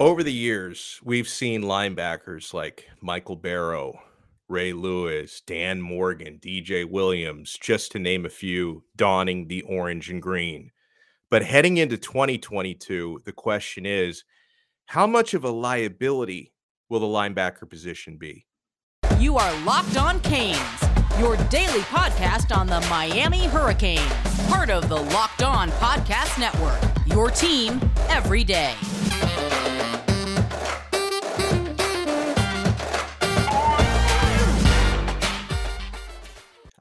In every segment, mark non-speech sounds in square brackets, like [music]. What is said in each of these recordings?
Over the years, we've seen linebackers like Michael Barrow, Ray Lewis, Dan Morgan, DJ Williams, just to name a few, donning the orange and green. But heading into 2022, the question is how much of a liability will the linebacker position be? You are Locked On Canes, your daily podcast on the Miami Hurricanes, part of the Locked On Podcast Network, your team every day.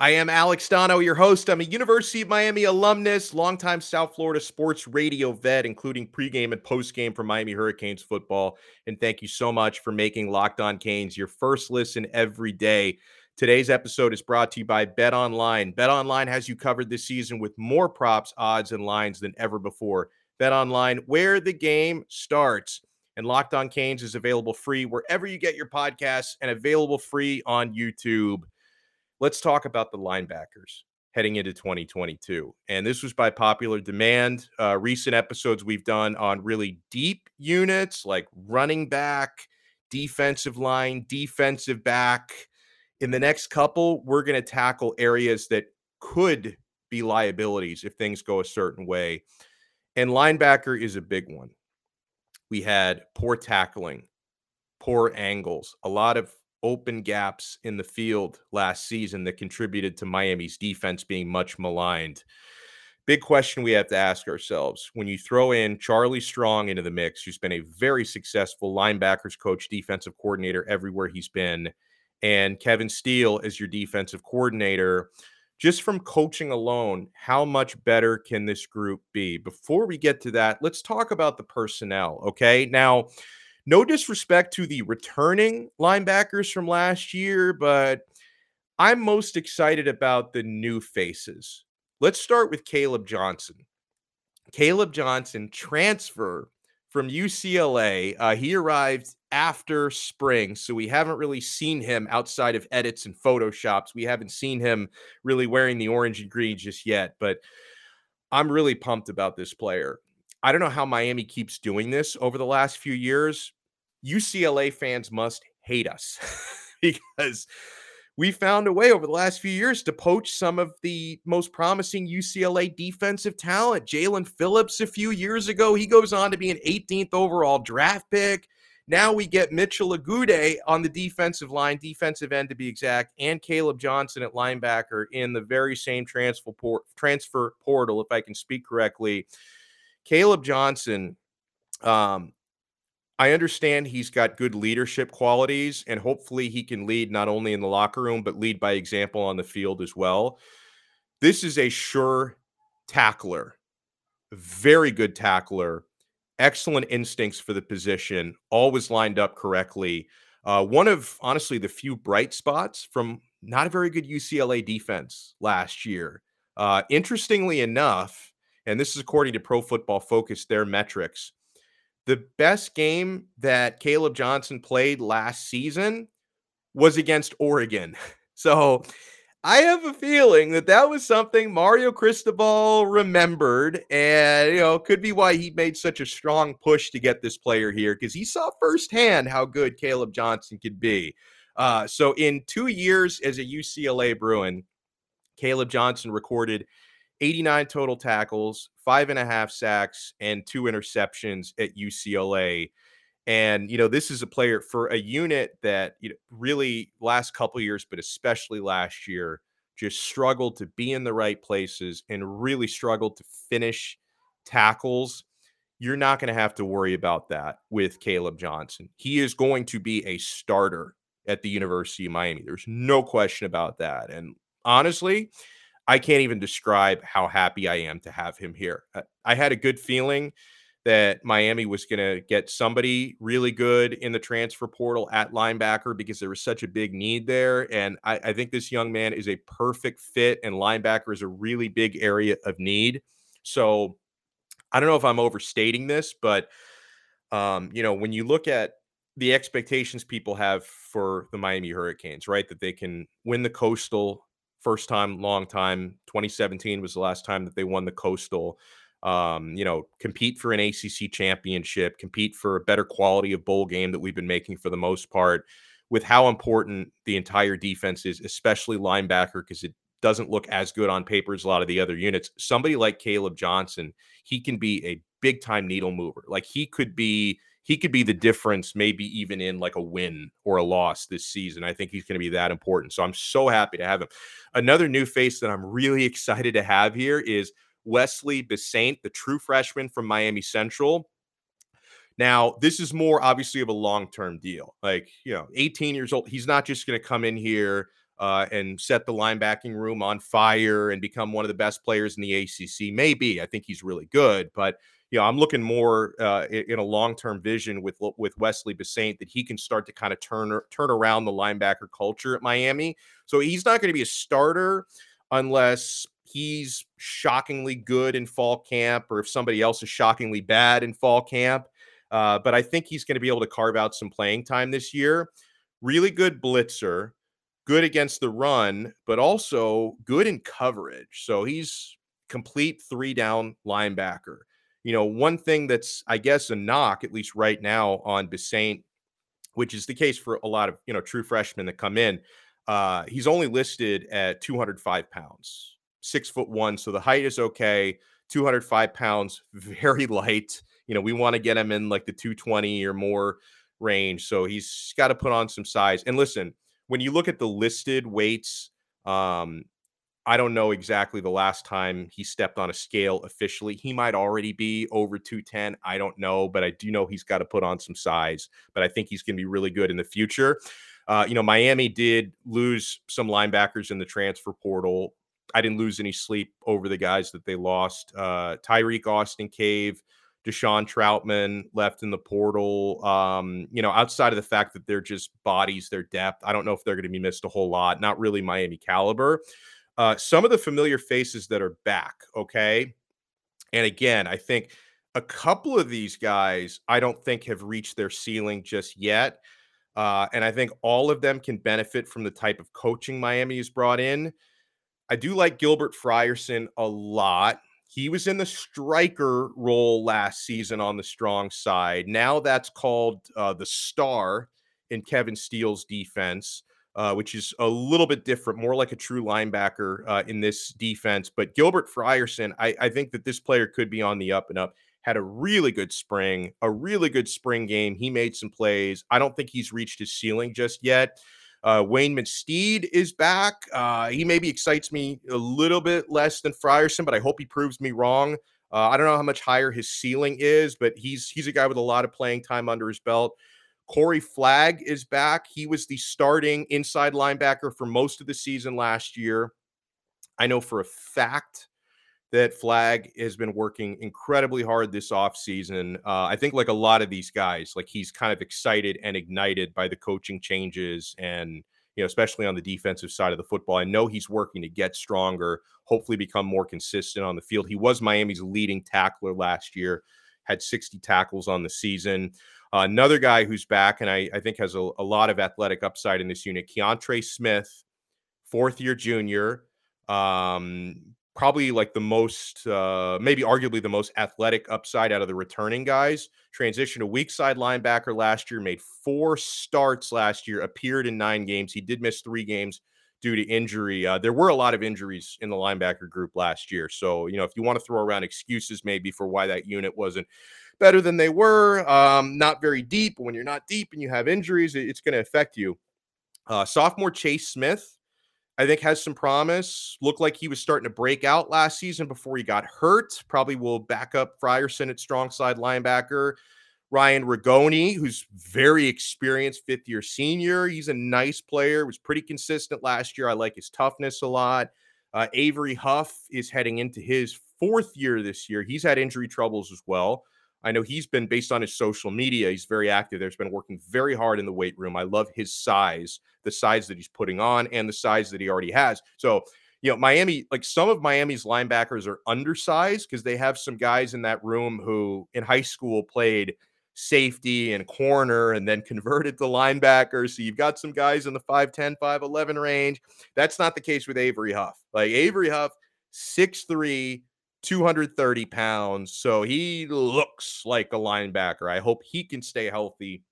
I am Alex Donno, your host. I'm a University of Miami alumnus, longtime South Florida sports radio vet, including pregame and postgame for Miami Hurricanes football. And thank you so much for making Locked On Canes your first listen every day. Today's episode is brought to you by Bet Online. Bet Online has you covered this season with more props, odds, and lines than ever before. Bet Online, where the game starts. And Locked On Canes is available free wherever you get your podcasts and available free on YouTube let's talk about the linebackers heading into 2022. And this was by popular demand. Uh, recent episodes we've done on really deep units like running back, defensive line, defensive back. In the next couple, we're going to tackle areas that could be liabilities if things go a certain way. And linebacker is a big one. We had poor tackling, poor angles, a lot of open gaps in the field last season that contributed to Miami's defense being much maligned. Big question we have to ask ourselves when you throw in Charlie Strong into the mix, who's been a very successful linebackers coach, defensive coordinator everywhere he's been, and Kevin Steele as your defensive coordinator. Just from coaching alone, how much better can this group be? Before we get to that, let's talk about the personnel. Okay. Now, no disrespect to the returning linebackers from last year, but I'm most excited about the new faces. Let's start with Caleb Johnson. Caleb Johnson transfer from UCLA. Uh, he arrived after spring, so we haven't really seen him outside of edits and photoshops. We haven't seen him really wearing the orange and green just yet, but I'm really pumped about this player. I don't know how Miami keeps doing this over the last few years, UCLA fans must hate us [laughs] because we found a way over the last few years to poach some of the most promising UCLA defensive talent. Jaelan Phillips, a few years ago, he goes on to be an 18th overall draft pick. Now we get Mitchell Agude on the defensive line, defensive end to be exact, and Caleb Johnson at linebacker in the very same transfer port, transfer portal, if I can speak correctly. Caleb Johnson, um, I understand he's got good leadership qualities, and hopefully he can lead not only in the locker room, but lead by example on the field as well. This is a sure tackler, very good tackler, excellent instincts for the position, always lined up correctly. Uh, one of honestly the few bright spots from not a very good UCLA defense last year. Uh, interestingly enough, and this is according to Pro Football Focus, their metrics the best game that Caleb Johnson played last season was against Oregon. [laughs] So I have a feeling that that was something Mario Cristobal remembered, and you know, could be why he made such a strong push to get this player here because he saw firsthand how good Caleb Johnson could be. Uh, so, in two years as a UCLA Bruin, Caleb Johnson recorded 89 total tackles, five and a half sacks, and two interceptions at UCLA. And you know, this is a player for a unit that you know really last couple years, but especially last year, just struggled to be in the right places and really struggled to finish tackles. You're not going to have to worry about that with Caleb Johnson. He is going to be a starter at the University of Miami. There's no question about that. And honestly, I can't even describe how happy I am to have him here. I had a good feeling that Miami was going to get somebody really good in the transfer portal at linebacker because there was such a big need there. And I, I, think this young man is a perfect fit, and linebacker is a really big area of need. So I don't know if I'm overstating this, but um, you know, when you look at the expectations people have for the Miami Hurricanes, right, that they can win the Coastal first time, long time. 2017 was the last time that they won the Coastal. um, you know, compete for an ACC championship, compete for a better quality of bowl game that we've been making for the most part, with how important the entire defense is, especially linebacker, because it doesn't look as good on paper as a lot of the other units. Somebody like Caleb Johnson, he can be a big time needle mover. Like he could be he could be the difference, maybe even in like a win or a loss this season. I think he's going to be that important. So I'm so happy to have him. Another new face that I'm really [laughs] excited to have here is Wesley Bissainthe, the true freshman from Miami Central. Now, this is more obviously of a long term deal. Like, you know, 18 years old. He's not just going to come in here uh, and set the linebacking room on fire and become one of the best players in the ACC. Maybe I think he's really good, but you know, I'm looking more uh, in a long-term vision with with Wesley Bissainthe that he can start to kind of turn turn around the linebacker culture at Miami. So he's not going to be a starter unless he's shockingly good in fall camp or if somebody else is shockingly bad in fall camp. Uh, but I think he's going to be able to carve out some playing time this year. Really good blitzer, good against the run, but also good in coverage. So he's complete three down linebacker you know, one thing that's, I guess, a knock, at least right now, on Bissainthe, which is the case for a lot of, you know, true freshmen that come in, uh, he's only listed at 205 pounds, six foot one. So the height is okay. 205 pounds, [laughs] very light. You know, we want to get him in like the 220 or more range. So he's got to put on some size. And listen, when you look at the listed weights, um, I don't know exactly the last time he stepped on a scale officially. He might already be over 210. I don't know, but I do know he's got to put on some size. But I think he's going to be really good in the future. Uh, you know, Miami did lose some linebackers in the transfer portal. I didn't lose any sleep over the guys that they lost. Uh, Tirek Austin Cave, Deshaun Troutman left in the portal. Um, you know, outside of the fact that they're just bodies, their depth, I don't know if they're going to be missed a whole lot. Not really Miami caliber. Uh, some of the familiar faces that are back, okay? And again, I think a couple of these guys, I don't think have reached their ceiling just yet. Uh, and I think all of them can benefit from the type of coaching Miami has brought in. I do like Gilbert Frierson a lot. He was in the striker role last season on the strong side. Now that's called uh, the star in Kevin Steele's defense uh, which is a little bit different, more like a true linebacker uh, in this defense. But Gilbert Frierson, I, I think that this player could be on the up and up. Had a really good spring, a really good spring game. He made some plays. I don't think he's reached his ceiling just yet. Uh, Waynmon Steed is back. Uh, he maybe excites me a little bit less than Frierson, but I hope he proves me wrong. Uh, I don't know how much higher his ceiling is, but he's he's a guy with a lot of playing time under his belt. Corey Flagg is back. He was the starting inside linebacker for most of the season last year. I know for a fact that Flagg has been working incredibly hard this offseason. Uh, I think, like a lot of these guys, like he's kind of excited and ignited by the coaching changes and, you know, especially on the defensive side of the football. I know he's working to get stronger, hopefully become more consistent on the field. He was Miami's leading tackler last year, had 60 tackles on the season. Uh, another guy who's back and I, I think has a, a, lot of athletic upside in this unit, Keontra Smith, fourth year junior. Um, probably like the most, uh, maybe arguably the most athletic upside out of the returning guys. Transitioned to weak side linebacker last year, made four starts last year, appeared in nine games. He did miss three games due to injury. Uh, there were a lot of injuries in the linebacker group last year. So, you know, if you want to throw around excuses maybe for why that unit wasn't better than they were. Um, not very deep. When you're not deep and you have injuries, it's going to affect you. Uh, sophomore Chase Smith, I think, has some promise. Looked like he was starting to break out last season before he got hurt. Probably will back up Frierson at strong side linebacker. Ryan Ragone, who's very experienced, fifth year senior. He's a nice player, was pretty consistent last year. I like his toughness a lot. Uh, Avery Huff is heading into his fourth year this year. He's had injury troubles as well. I know he's been based on his social media. He's very active. There's been working very hard in the weight room. I love his size, the size that he's putting on, and the size that he already has. So, you know, Miami, like some of Miami's linebackers are undersized because they have some guys in that room who in high school played safety and corner and then converted to linebacker. So you've got some guys in the 5'10, 5'11 range. That's not the case with Avery Huff. Like Avery Huff, 6'3, 230 pounds. So he looks like a linebacker. I hope he can stay healthy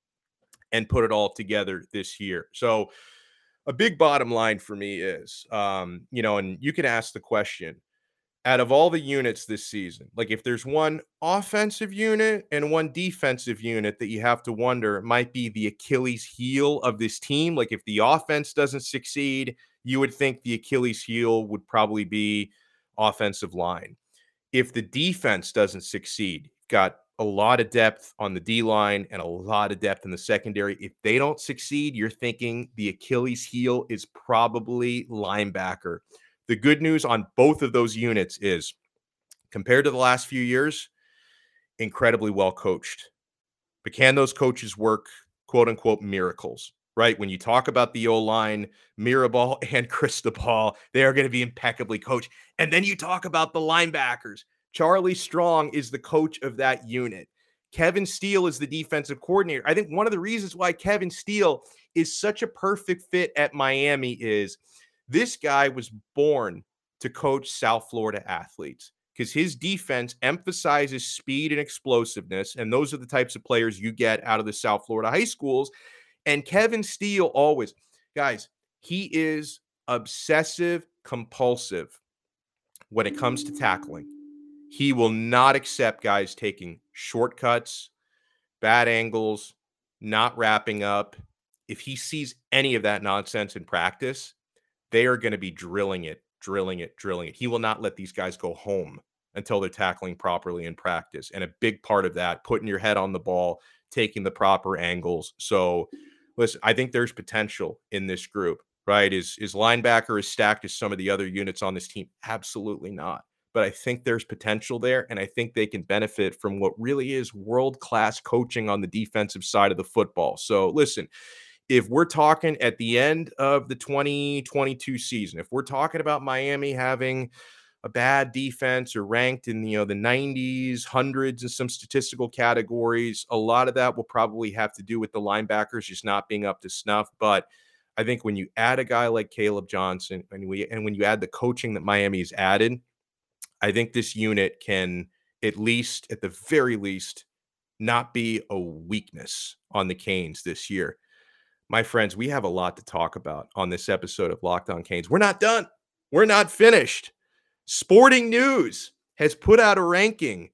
and put it all together this year. So a big bottom line for me is, um, you know, and you can ask the question out of all the units this season, like if there's one offensive unit and one defensive unit that you have to wonder might be the Achilles heel of this team, like if the offense doesn't succeed, you would think the Achilles heel would probably be offensive line. If the defense doesn't succeed, got a lot of depth on the D line and a lot of depth in the secondary. If they don't succeed, you're thinking the Achilles heel is probably linebacker. The good news on both of those units is compared to the last few years, incredibly well coached. But can those coaches work quote unquote miracles? Right. When you talk about the O line, Mirabal [laughs] and Cristobal, they are going to be impeccably coached. And then you talk about the linebackers. Charlie Strong is the coach of that unit. Kevin Steele is the defensive coordinator. I think one of the reasons why Kevin Steele is such a perfect fit at Miami is this guy was born to coach South Florida athletes because his defense emphasizes speed and explosiveness. And those are the types of players you get out of the South Florida high schools. And Kevin Steele always, guys, he is obsessive compulsive when it comes to tackling. He will not accept guys taking shortcuts, bad angles, not wrapping up. If he sees any of that nonsense in practice, they are going to be drilling it, drilling it, drilling it. He will not let these guys go home until they're tackling properly in practice. And a big part of that, putting your head on the ball, taking the proper angles. So, listen, I think there's potential in this group, right? Is is linebacker as stacked as some of the other units on this team? Absolutely not. But I think there's potential there, and I think they can benefit from what really is world class coaching on the defensive side of the football. So, listen, if we're talking at the end of the 2022 season, if we're talking about Miami having a bad defense or ranked in you know the 90s, hundreds in some statistical categories, a lot of that will probably have to do with the linebackers just not being up to snuff. But I think when you add a guy like Caleb Johnson and we and when you add the coaching that Miami's added, I think this unit can at least, at the very least, not be a weakness on the Canes this year my friends, we have a lot to talk about on this episode of Locked On Canes. We're not done. We're not finished. Sporting News has put out a ranking.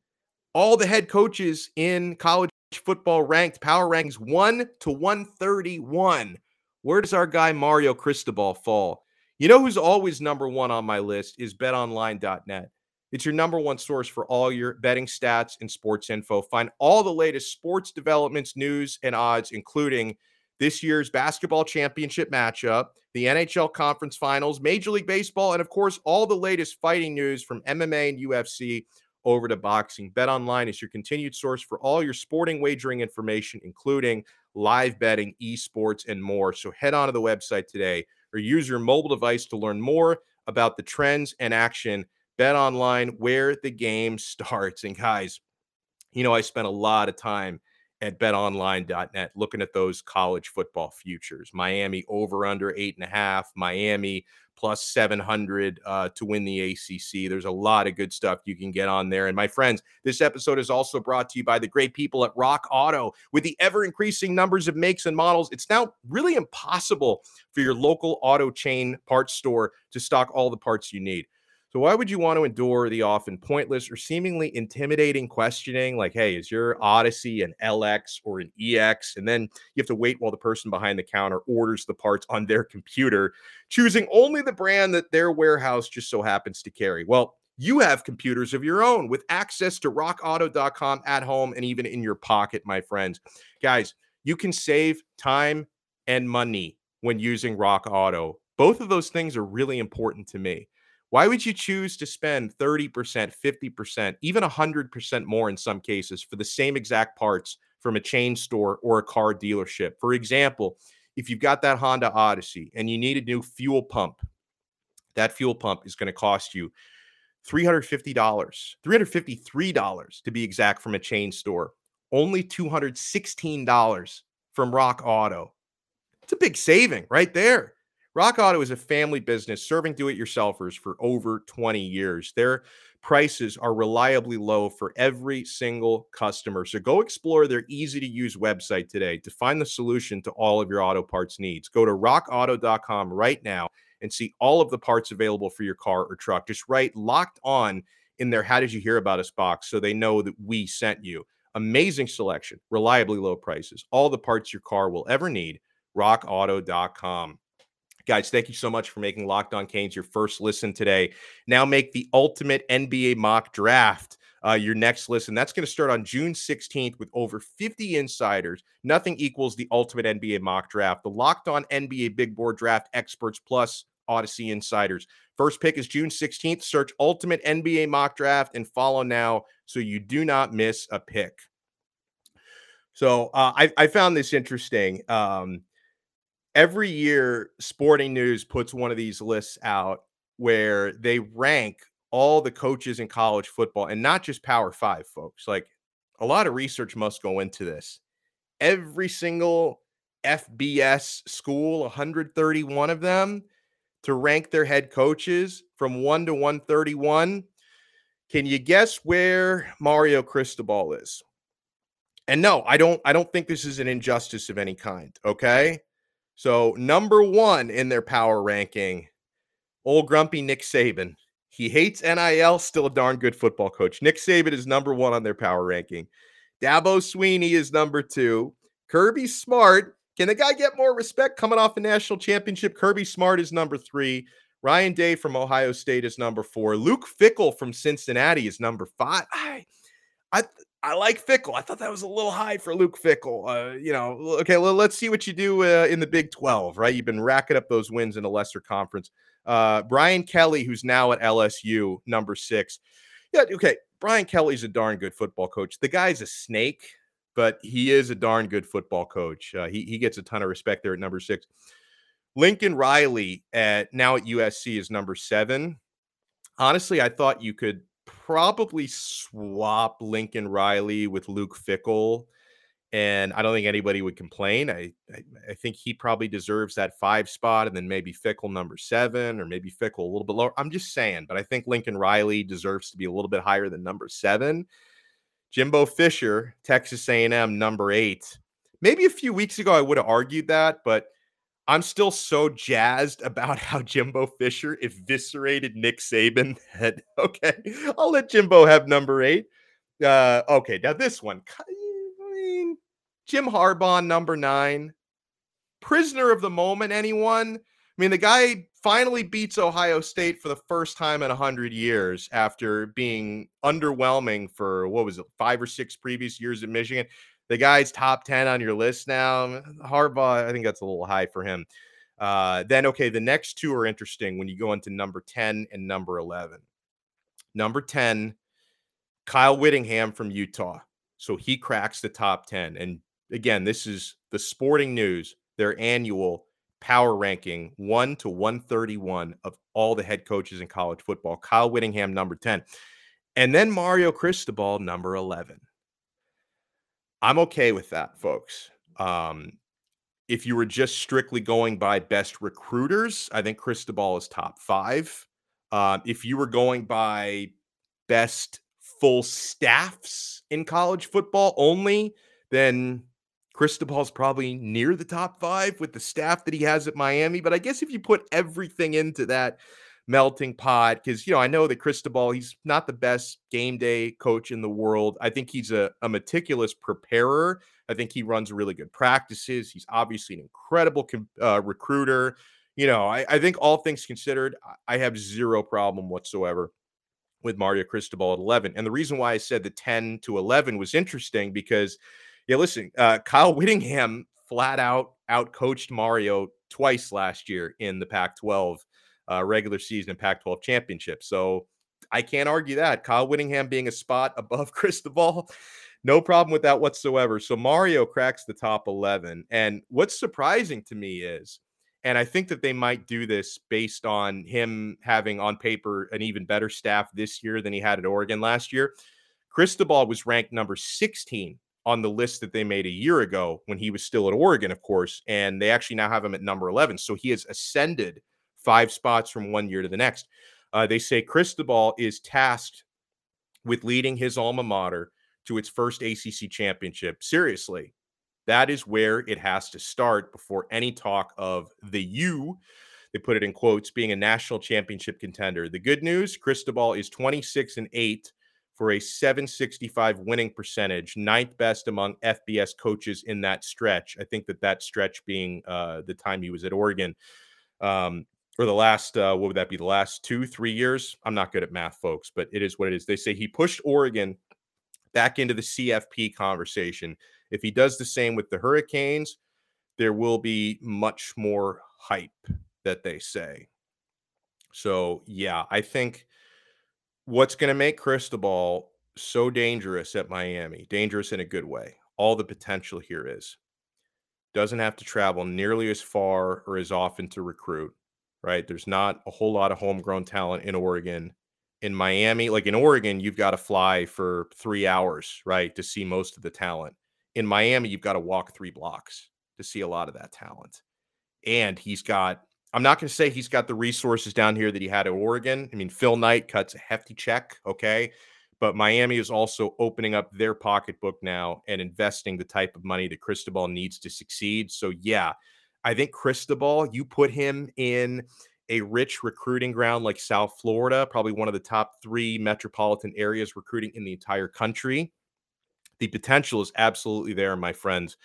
All the head coaches in college football ranked power rankings 1 to 131. Where does our guy Mario Cristobal fall? You know who's always number 1 on my list is betonline.net. It's your number one source for all your betting stats and sports info. Find all the latest sports developments, news, and odds, including this year's basketball championship matchup, the NHL conference finals, Major League Baseball, and of course, all the latest fighting news from MMA and UFC over to boxing. Bet online is your continued source for all your sporting wagering information, including live betting, esports, and more. So head on to the website today or use your mobile device to learn more about the trends and action. Bet online where the game [laughs] starts. And guys, you know, I spent a lot of time at betonline.net looking at those college football futures. Miami over under eight and a half, Miami plus 700 uh, to win the ACC. There's a lot of good stuff you can get on there. And my friends, this episode is also brought to you by the great people at Rock Auto. With the ever increasing numbers of makes and models, it's now really impossible for your local auto chain parts store to stock all the parts you need. So why would you want to endure the often pointless or seemingly intimidating questioning like, hey, is your Odyssey an LX or an EX? And then you have to wait while the person behind the counter orders the parts on their computer, choosing only the brand that their warehouse just so happens to carry. Well, you have computers of your own with access to rockauto.com at home and even in your pocket, my friends. Guys, you can save time and money when using Rock Auto. Both of those things are really important to me. Why would you choose to spend 30%, 50%, even 100% more in some cases for the same exact parts from a chain store or a car dealership? For example, if you've got that Honda Odyssey and you need a new fuel pump, that fuel pump is going to cost you $350, $353 to be exact from a chain store, only $216 from Rock Auto. It's a big saving right there. Rock Auto is a family business serving do it yourselfers for over 20 years. Their prices are reliably low for every single customer. So go explore their easy to use website today to find the solution to all of your auto parts needs. Go to rockauto.com right now and see all of the parts available for your car or truck. Just write locked on in their How Did You Hear About Us box so they know that we sent you. Amazing selection, reliably low prices, all the parts your car will ever need. RockAuto.com. Guys, thank you so much for making Locked On Canes your first listen today. Now make the ultimate NBA mock draft uh, your next listen. That's going to start on June 16th with over 50 insiders. Nothing equals the ultimate NBA mock draft. The Locked On NBA Big Board Draft experts plus Odyssey insiders. First pick is June 16th. Search Ultimate NBA Mock Draft and follow now so you do not miss a pick. So uh, I, I, found this interesting. Um, every year sporting news puts one of these lists out where they rank all the coaches in college football and not just power five folks like a lot of research must go into this. Every single fbs school 131 of them to rank their head coaches from 1 to 131 can you guess where mario cristobal is? And no i don't i don't think this is an injustice of any kind okay so, number one in their power ranking, old grumpy Nick Saban. He hates NIL, still a darn good football coach. Nick Saban is number one on their power ranking. Dabo Swinney is number two. Kirby Smart. Can the guy get more respect coming off a national championship? Kirby Smart is number three. Ryan Day from Ohio State is number four. Luke Fickell from Cincinnati is number five. I, I, I like Fickell. I thought that was a little high for Luke Fickell. Uh, you know, okay, well, let's see what you do uh, in the Big 12, right? You've been racking up those wins in a lesser conference. Uh, Brian Kelly, who's now at LSU, number six. Yeah, okay. Brian Kelly's a darn good football coach. The guy's a snake, but he is a darn good football coach. Uh, he, he gets a ton of respect there at number six. Lincoln Riley at now at USC is number seven. Honestly, I thought you could probably swap Lincoln Riley with Luke Fickell. And I don't think anybody would complain. I, I, I think he probably deserves that five spot, and then maybe Fickell number seven, or maybe Fickell a little bit lower. I'm just saying, but I think Lincoln Riley deserves to be a little bit higher than number seven. Jimbo Fisher, Texas A&M, number eight. Maybe a few weeks ago I would have argued that, but I'm still so jazzed about [laughs] how Jimbo Fisher eviscerated Nick Saban [laughs] that okay, I'll let Jimbo have number eight. Uh, okay, now this one, I mean, Jim Harbaugh, number nine, prisoner of the moment. Anyone? I mean, the guy finally beats Ohio State for the first time in hundred years after being underwhelming for what was it, five or six previous years at Michigan the guy's top 10 on your list now. Harbaugh, I think that's a little high for him. Uh, then, okay, the next two are interesting when you go into number 10 and number 11. Number 10, Kyle Whittingham from Utah. So he cracks the top 10. And again, this is the sporting news, their annual power ranking 1 to 131 of all the head coaches in college football. Kyle Whittingham, number 10. And then Mario Cristobal, number 11. I'm okay with that, folks. Um, if you were just strictly going by best recruiters, I think Cristobal is top five. Uh, if you were going by best full staffs in college football only, then Cristobal's probably near the top five with the staff that he has at Miami. But I guess if you put everything into that melting pot because you know I know that Cristobal he's not the best game day coach in the world. I think he's a, a meticulous preparer. I think he runs really good practices. He's obviously an incredible uh, recruiter. You know, I, I think all things considered, I have zero problem whatsoever with Mario Cristobal at 11. And the reason why I said the 10 to 11 was interesting because, yeah, listen, uh, Kyle [laughs] Whittingham flat out out coached Mario twice last year in the Pac 12 uh, regular season and Pac 12 championship. So I can't argue that. Kyle Whittingham being a spot [laughs] above Cristobal, no problem with that whatsoever. So Mario cracks the top 11. And what's surprising to me is, and I think that they might do this based on him having on paper an even better staff this year than he had at Oregon last year. Cristobal was ranked number 16 on the list that they made a year ago when he was still at Oregon, of course, and they actually now have him at number 11. So he has ascended five spots from one year to the next. Uh, they say Cristobal is tasked with leading his alma mater to its first ACC championship. Seriously, that is where it has to start before any talk of the U. They put it in quotes, being a national championship contender. The good news Cristobal is 26 and 8 for a 765 winning percentage, ninth best among FBS coaches in that stretch. I think that that stretch being uh, the time he was at Oregon. Um, or the last, uh, what would that be? The last two, three years? I'm not good at math, folks, but it is what it is. They say he pushed Oregon back into the CFP conversation. If he does the same with the Hurricanes, there will be much more hype that they say. So, yeah, I think what's going to make Cristobal so dangerous at Miami, dangerous in a good way, all the potential here is doesn't have to travel nearly as far or as often to recruit, right? There's not a whole lot of homegrown talent in Oregon. In Miami, like in Oregon, you've got to fly for three hours, right, to see most of the talent. In Miami, you've got to walk three blocks to see a lot of that talent. And he's got I'm not going to say he's got the resources down here that he had at Oregon. I mean, Phil Knight cuts a hefty check, okay? But Miami is also opening up their pocketbook now and investing the type of money that Cristobal needs to succeed. So, yeah, I think Cristobal, you put him in a rich recruiting ground like South Florida, probably one of the top three metropolitan areas recruiting in the entire country. The potential is absolutely there, my friends.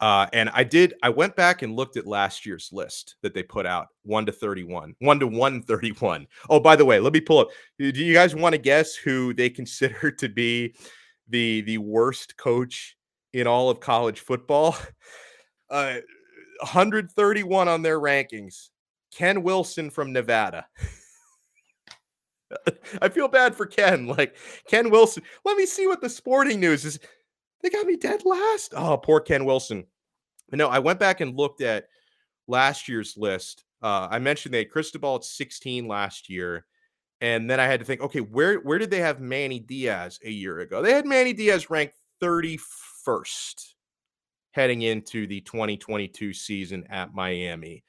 Uh, and I did, I went back and looked at last year's list that they put out 1 to 31, 1 to 131. Oh, by the way, let me pull up. Do you guys want to guess who they [laughs] consider to be the the worst coach in all of college football? [laughs] Uh, 131 on their rankings. Ken Wilson from Nevada. [laughs] I feel bad for Ken. Like Ken Wilson. Let me see what the sporting news is. They got me dead last. Oh, poor Ken Wilson. No, I went back and looked at last year's list. Uh, I mentioned they had Cristobal at 16 last year. And then I had to think, okay, where where did they have Manny Diaz a year ago? They had Manny Diaz ranked 31st heading into the 2022 season at Miami.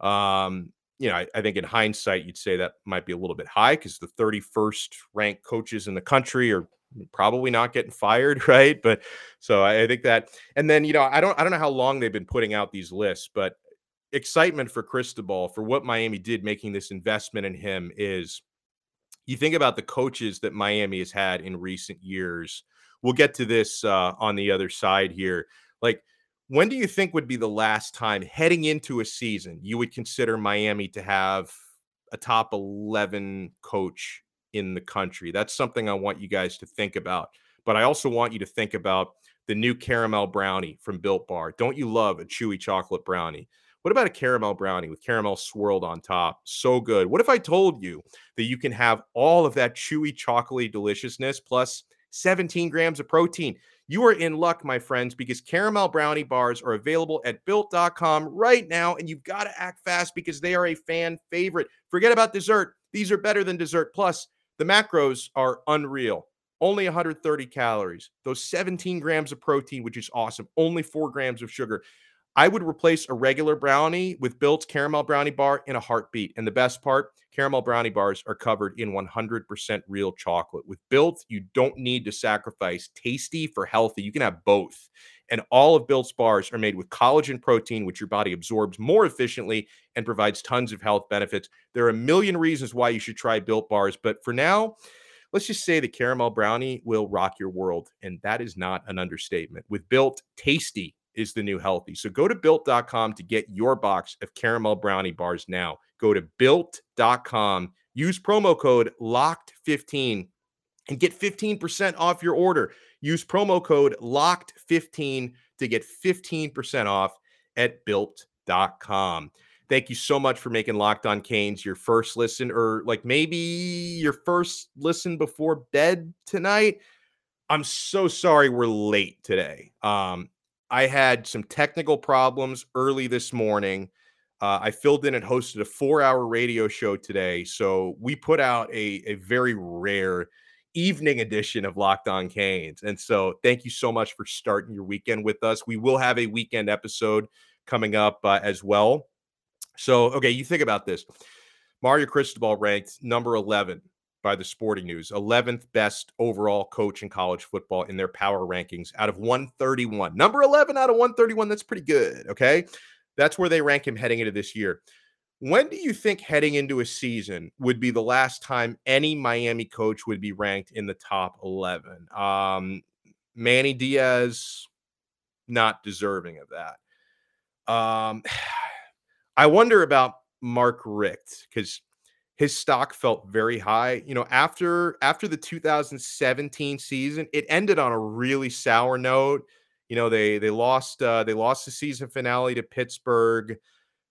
Um, you know, I, I, think in hindsight, you'd say that might be a little bit high because the 31st ranked coaches in the country are probably not getting [laughs] fired, right? But so I, I think that, and then you know, I don't, I don't know how long they've been putting out these lists, but excitement for Cristobal for what Miami did, making this investment in him is. You think about the coaches that Miami has had in recent years. We'll get to this uh, on the other side here. Like, when do you think would be the last time heading into a season you would consider Miami to have a top 11 coach in the country. That's something I want you guys to think about. But I also want you to think about the new caramel brownie from Built Bar. Don't you love a chewy chocolate brownie? What about a caramel brownie with caramel swirled on top? So good. What if I told you that you can have all of that chewy, chocolatey deliciousness plus 17 grams of protein? You are in luck, my friends, because caramel brownie bars are available at built.com right now, and you've got to act fast because they are a fan favorite. Forget about dessert. These are better than dessert. Plus, the macros are unreal. Only 130 calories, those 17 grams of protein, which is awesome, only four grams of sugar. I would replace a regular brownie with Built caramel brownie bar in a heartbeat. And the best part, caramel brownie bars are covered in 100% real chocolate. With Built, you don't need to sacrifice tasty for healthy. You can have both. And all of Built's bars are made with collagen protein, which your body absorbs more efficiently and provides tons of health benefits. There are a million reasons why you should try Built bars, but for now, let's just say the caramel brownie will rock your world. And that is not an understatement. With Built, tasty is the new healthy. So go to built.com to get your box of caramel brownie bars now. Go to built.com, use promo code LOCKED15 and get 15% off your order. Use promo code LOCKED15 to get 15% off at built.com. Thank you so much for making Locked On Canes your first listen, or like maybe your first listen before bed tonight. I'm so sorry we're late today. Um, I had some technical problems early this morning. Uh, I filled in and hosted a four hour radio show today. So we put out a, a very rare evening edition of Locked On Canes. And so thank you so much for starting your weekend with us. We will have a weekend episode coming up uh, as well. So, okay, you think about this. Mario Cristobal ranked number 11 by the Sporting News, 11th best overall coach in college football in their power rankings out of 131. Number 11 out of 131, that's pretty good, okay? That's where they rank him heading into this year. When do you think heading into a season would be the last time any Miami coach would be ranked in the top 11? Um, Manny Diaz, not deserving of that. Um, [sighs] I wonder about Mark Richt because his stock felt very high. You know, after after the 2017 season, it ended on a really sour note. You know, they they lost uh, they lost the season finale to Pittsburgh.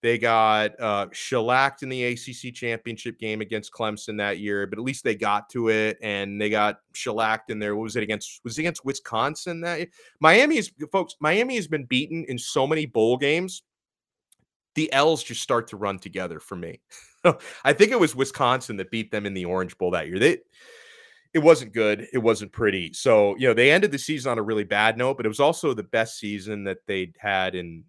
They got uh, shellacked in the ACC championship game against Clemson that year, but at least they got to it, and they got shellacked in there. What was it against? Was it against Wisconsin that year? Miami is folks. Miami has been beaten in so many bowl games. The L's just start to run together for me. [laughs] I think it was Wisconsin that beat them in the Orange Bowl that year. They it wasn't good. It wasn't pretty. So, you know, they ended the season on a really bad note, but it was also the best season that they'd had in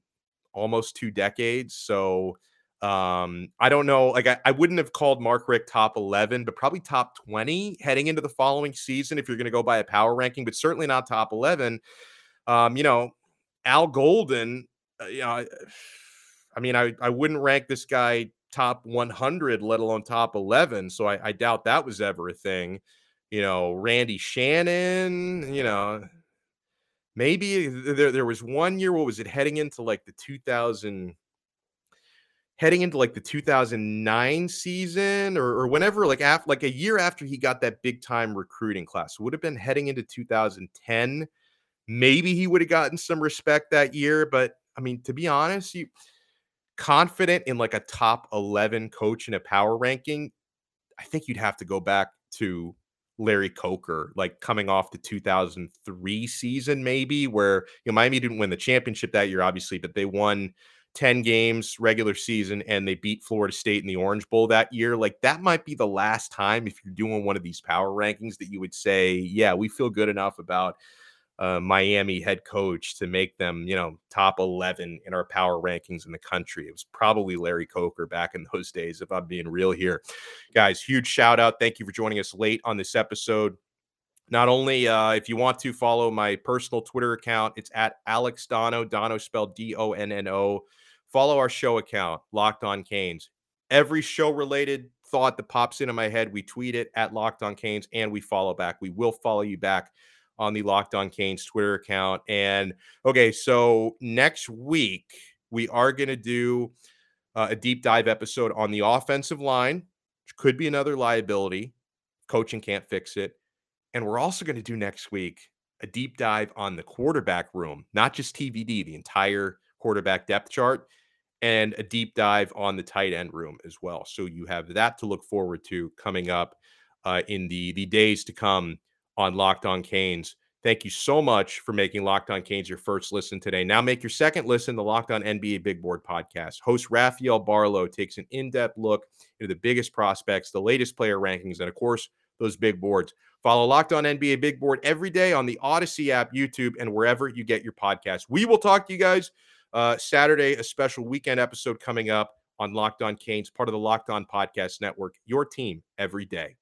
almost two decades. So um, I don't know. Like I, I wouldn't have called Mark Richt top 11, but probably top 20 heading into the following season if you're going to go by a power ranking, but certainly not top 11. Um, you know, Al Golden, uh, you know, I mean, I, I wouldn't rank this guy top 100, let alone top 11. So I, I doubt that was ever a thing. You know, Randy Shannon, you know, maybe there, there was one year what was it heading into like the 2000 heading into like the 2009 season or, or whenever like after like a year after he got that big time recruiting class would have been heading into 2010 maybe he would have gotten some respect that year but i mean to be honest you confident in like a top 11 coach in a power ranking i think you'd have to go back to Larry Coker, like coming off the 2003 season, maybe where you know Miami didn't win the championship that year, obviously, but they won 10 games regular season and they beat Florida State in the Orange Bowl that year. Like that might be the last time if you're doing one of these power rankings that you would say, yeah, we feel good enough about uh, Miami head coach to make them, you know, top 11 in our power rankings in the country. It was probably Larry Coker back in those days, if I'm being real here. Guys, huge shout out. Thank you for joining us late on this episode. Not only uh, if you want to follow my personal Twitter account, it's at Alex Donno, Donno spelled D O N N O. Follow our show account, Locked On Canes. Every show related thought that pops into my head, we tweet it at Locked On Canes and we follow back. We will follow you back on the Locked On Canes Twitter account. And okay, so next week we are going to do uh, a deep dive episode on the offensive line, which could be another liability. Coaching can't fix it. And we're also going to do next week a deep dive on the quarterback room, not just TVD, the entire quarterback depth chart, and a deep dive on the tight end room as well. So you have that to look forward to coming up uh, in the the days to come on Locked On Canes. Thank you so much for making Locked On Canes your first listen today. Now make your second listen, the Locked On NBA Big Board podcast. Host Rafael Barlow takes an in-depth look into the biggest prospects, the latest player rankings, and of course, those big boards. Follow Locked On NBA Big Board every day on the Odyssey app, YouTube, and wherever you get your podcast. We will talk to you guys uh, Saturday, a special weekend episode coming up on Locked On Canes, part of the Locked On Podcast Network, your team every day.